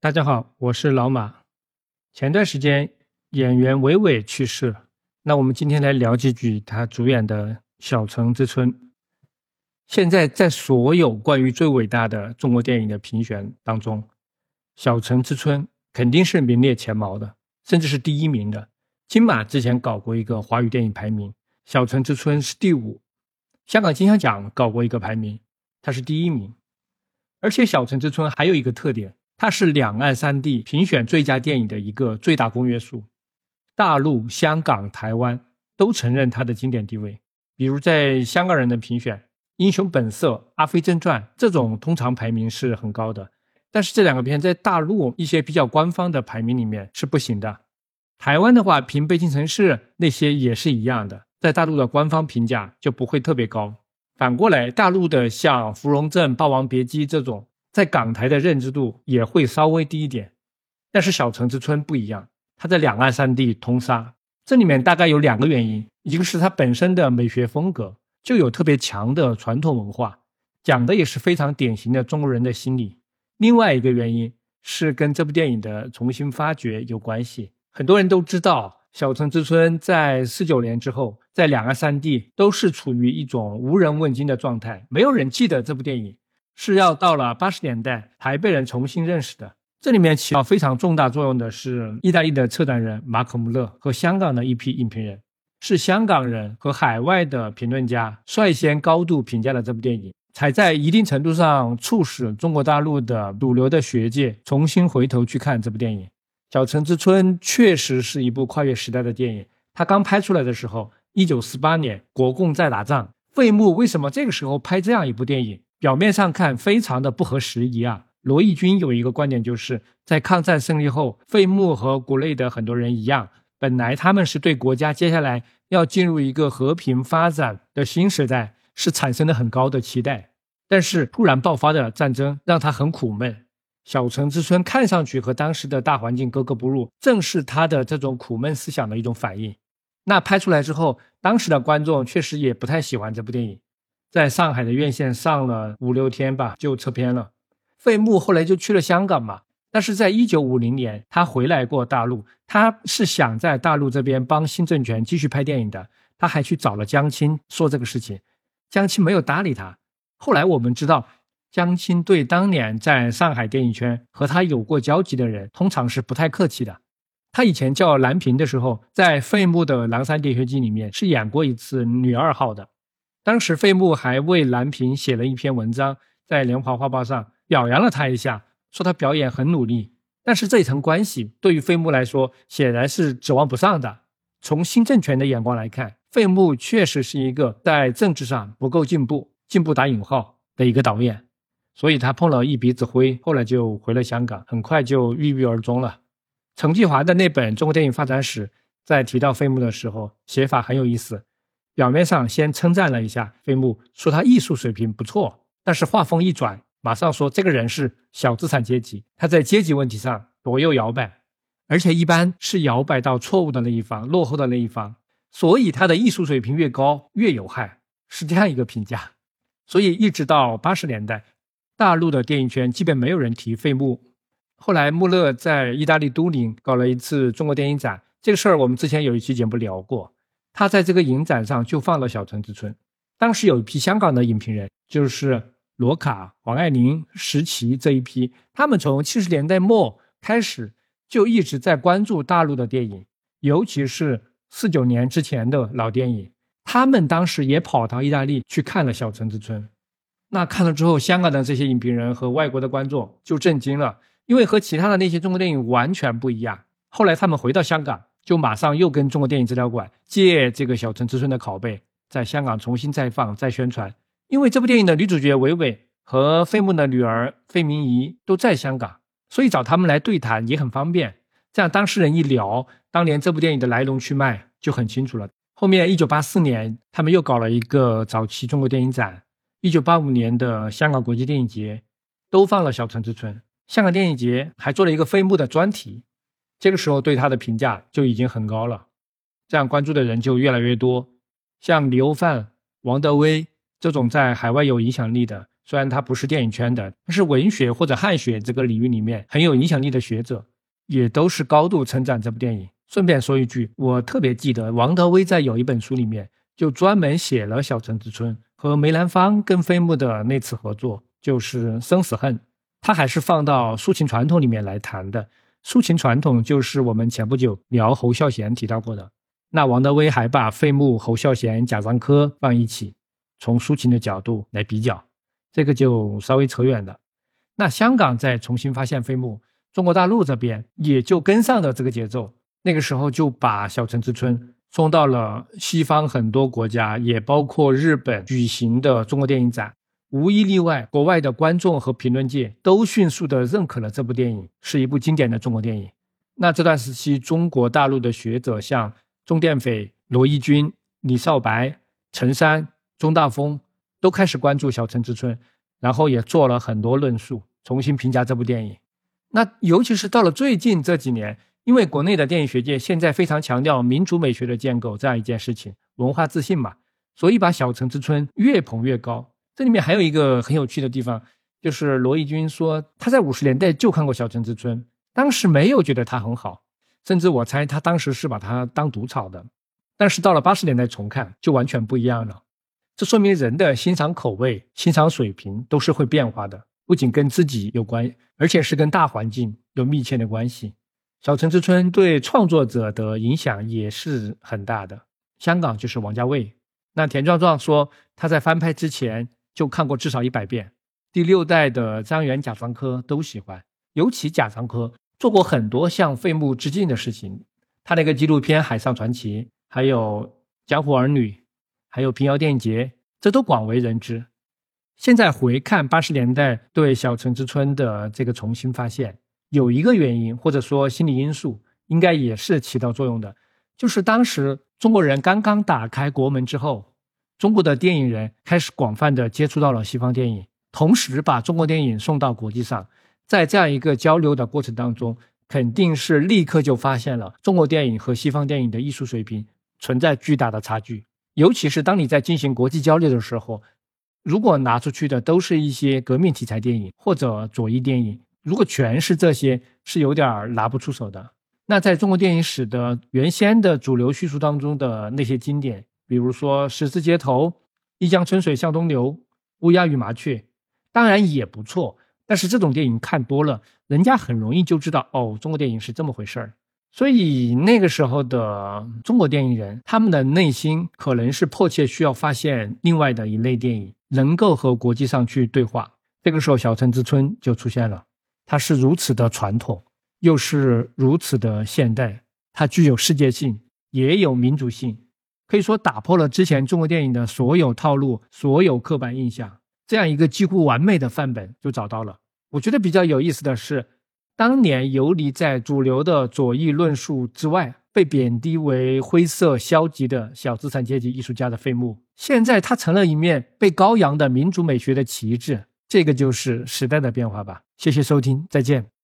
大家好，我是老马。前段时间演员韦伟去世，那我们今天来聊几句他主演的《小城之春》。现在在所有关于最伟大的中国电影的评选当中，《小城之春》肯定是名列前茅的，甚至是第一名的。金马之前搞过一个华语电影排名，《小城之春》是第五。香港金像奖搞过一个排名，它是第一名。而且《小城之春》还有一个特点，它是两岸三地评选最佳电影的一个最大公约数，大陆、香港、台湾都承认它的经典地位。比如在香港人的评选。英雄本色、阿飞正传这种通常排名是很高的，但是这两个片在大陆一些比较官方的排名里面是不行的。台湾的话，评北京城市那些也是一样的，在大陆的官方评价就不会特别高。反过来，大陆的像《芙蓉镇》《霸王别姬》这种，在港台的认知度也会稍微低一点。但是《小城之春》不一样，它在两岸三地通杀。这里面大概有两个原因，一个是它本身的美学风格。就有特别强的传统文化，讲的也是非常典型的中国人的心理。另外一个原因是跟这部电影的重新发掘有关系。很多人都知道，《小城之春》在四九年之后，在两岸三地都是处于一种无人问津的状态，没有人记得这部电影。是要到了八十年代才被人重新认识的。这里面起到非常重大作用的是意大利的策展人马可·穆勒和香港的一批影评人。是香港人和海外的评论家率先高度评价了这部电影，才在一定程度上促使中国大陆的主流的学界重新回头去看这部电影。《小城之春》确实是一部跨越时代的电影。它刚拍出来的时候，一九四八年，国共在打仗。费穆为什么这个时候拍这样一部电影？表面上看非常的不合时宜啊。罗毅军有一个观点，就是在抗战胜利后，费穆和国内的很多人一样。本来他们是对国家接下来要进入一个和平发展的新时代是产生了很高的期待，但是突然爆发的战争让他很苦闷。小城之春看上去和当时的大环境格格不入，正是他的这种苦闷思想的一种反应。那拍出来之后，当时的观众确实也不太喜欢这部电影，在上海的院线上了五六天吧，就撤片了。费穆后来就去了香港嘛。但是在一九五零年，他回来过大陆，他是想在大陆这边帮新政权继续拍电影的。他还去找了江青说这个事情，江青没有搭理他。后来我们知道，江青对当年在上海电影圈和他有过交集的人，通常是不太客气的。他以前叫蓝萍的时候，在费穆的《狼山点穴记》里面是演过一次女二号的。当时费穆还为蓝萍写了一篇文章，在《联华画报》上表扬了他一下。说他表演很努力，但是这一层关系对于费穆来说显然是指望不上的。从新政权的眼光来看，费穆确实是一个在政治上不够进步（进步打引号）的一个导演，所以他碰了一鼻子灰，后来就回了香港，很快就郁郁而终了。程继华的那本《中国电影发展史》在提到费穆的时候，写法很有意思，表面上先称赞了一下费穆，说他艺术水平不错，但是话锋一转。马上说，这个人是小资产阶级，他在阶级问题上左右摇摆，而且一般是摇摆到错误的那一方、落后的那一方，所以他的艺术水平越高越有害，是这样一个评价。所以一直到八十年代，大陆的电影圈基本没有人提费穆。后来穆勒在意大利都灵搞了一次中国电影展，这个事儿我们之前有一期节目聊过。他在这个影展上就放了《小城之春》，当时有一批香港的影评人，就是。罗卡、黄爱玲、石琪这一批，他们从七十年代末开始就一直在关注大陆的电影，尤其是四九年之前的老电影。他们当时也跑到意大利去看了《小城之春》，那看了之后，香港的这些影评人和外国的观众就震惊了，因为和其他的那些中国电影完全不一样。后来他们回到香港，就马上又跟中国电影资料馆借这个《小城之春》的拷贝，在香港重新再放、再宣传。因为这部电影的女主角韦伟和费穆的女儿费明仪都在香港，所以找他们来对谈也很方便。这样当事人一聊，当年这部电影的来龙去脉就很清楚了。后面一九八四年，他们又搞了一个早期中国电影展；一九八五年的香港国际电影节都放了《小城之春》。香港电影节还做了一个费穆的专题，这个时候对他的评价就已经很高了，这样关注的人就越来越多。像李欧范、王德威。这种在海外有影响力的，虽然他不是电影圈的，但是文学或者汉学这个领域里面很有影响力的学者，也都是高度称赞这部电影。顺便说一句，我特别记得王德威在有一本书里面就专门写了《小城之春》和梅兰芳跟飞木的那次合作，就是《生死恨》，他还是放到抒情传统里面来谈的。抒情传统就是我们前不久聊侯孝贤提到过的。那王德威还把费穆、侯孝贤、贾樟柯放一起，从抒情的角度来比较，这个就稍微扯远了。那香港在重新发现费穆，中国大陆这边也就跟上了这个节奏，那个时候就把《小城之春》送到了西方很多国家，也包括日本举行的中国电影展，无一例外，国外的观众和评论界都迅速的认可了这部电影是一部经典的中国电影。那这段时期，中国大陆的学者像。钟殿斐、罗一军、李少白、陈山、钟大峰都开始关注《小城之春》，然后也做了很多论述，重新评价这部电影。那尤其是到了最近这几年，因为国内的电影学界现在非常强调民族美学的建构这样一件事情，文化自信嘛，所以把《小城之春》越捧越高。这里面还有一个很有趣的地方，就是罗毅军说他在五十年代就看过《小城之春》，当时没有觉得它很好。甚至我猜他当时是把它当毒草的，但是到了八十年代重看就完全不一样了。这说明人的欣赏口味、欣赏水平都是会变化的，不仅跟自己有关，而且是跟大环境有密切的关系。小城之春对创作者的影响也是很大的。香港就是王家卫，那田壮壮说他在翻拍之前就看过至少一百遍。第六代的张元、贾樟柯都喜欢，尤其贾樟柯。做过很多向费穆致敬的事情，他那个纪录片《海上传奇》，还有《江湖儿女》，还有平遥电影节，这都广为人知。现在回看八十年代对《小城之春》的这个重新发现，有一个原因或者说心理因素，应该也是起到作用的，就是当时中国人刚刚打开国门之后，中国的电影人开始广泛的接触到了西方电影，同时把中国电影送到国际上。在这样一个交流的过程当中，肯定是立刻就发现了中国电影和西方电影的艺术水平存在巨大的差距。尤其是当你在进行国际交流的时候，如果拿出去的都是一些革命题材电影或者左翼电影，如果全是这些，是有点拿不出手的。那在中国电影史的原先的主流叙述当中的那些经典，比如说《十字街头》《一江春水向东流》《乌鸦与麻雀》，当然也不错。但是这种电影看多了，人家很容易就知道哦，中国电影是这么回事儿。所以那个时候的中国电影人，他们的内心可能是迫切需要发现另外的一类电影，能够和国际上去对话。这个时候，《小城之春》就出现了。它是如此的传统，又是如此的现代，它具有世界性，也有民族性，可以说打破了之前中国电影的所有套路、所有刻板印象。这样一个几乎完美的范本就找到了。我觉得比较有意思的是，当年游离在主流的左翼论述之外，被贬低为灰色消极的小资产阶级艺术家的费穆，现在他成了一面被高扬的民主美学的旗帜。这个就是时代的变化吧。谢谢收听，再见。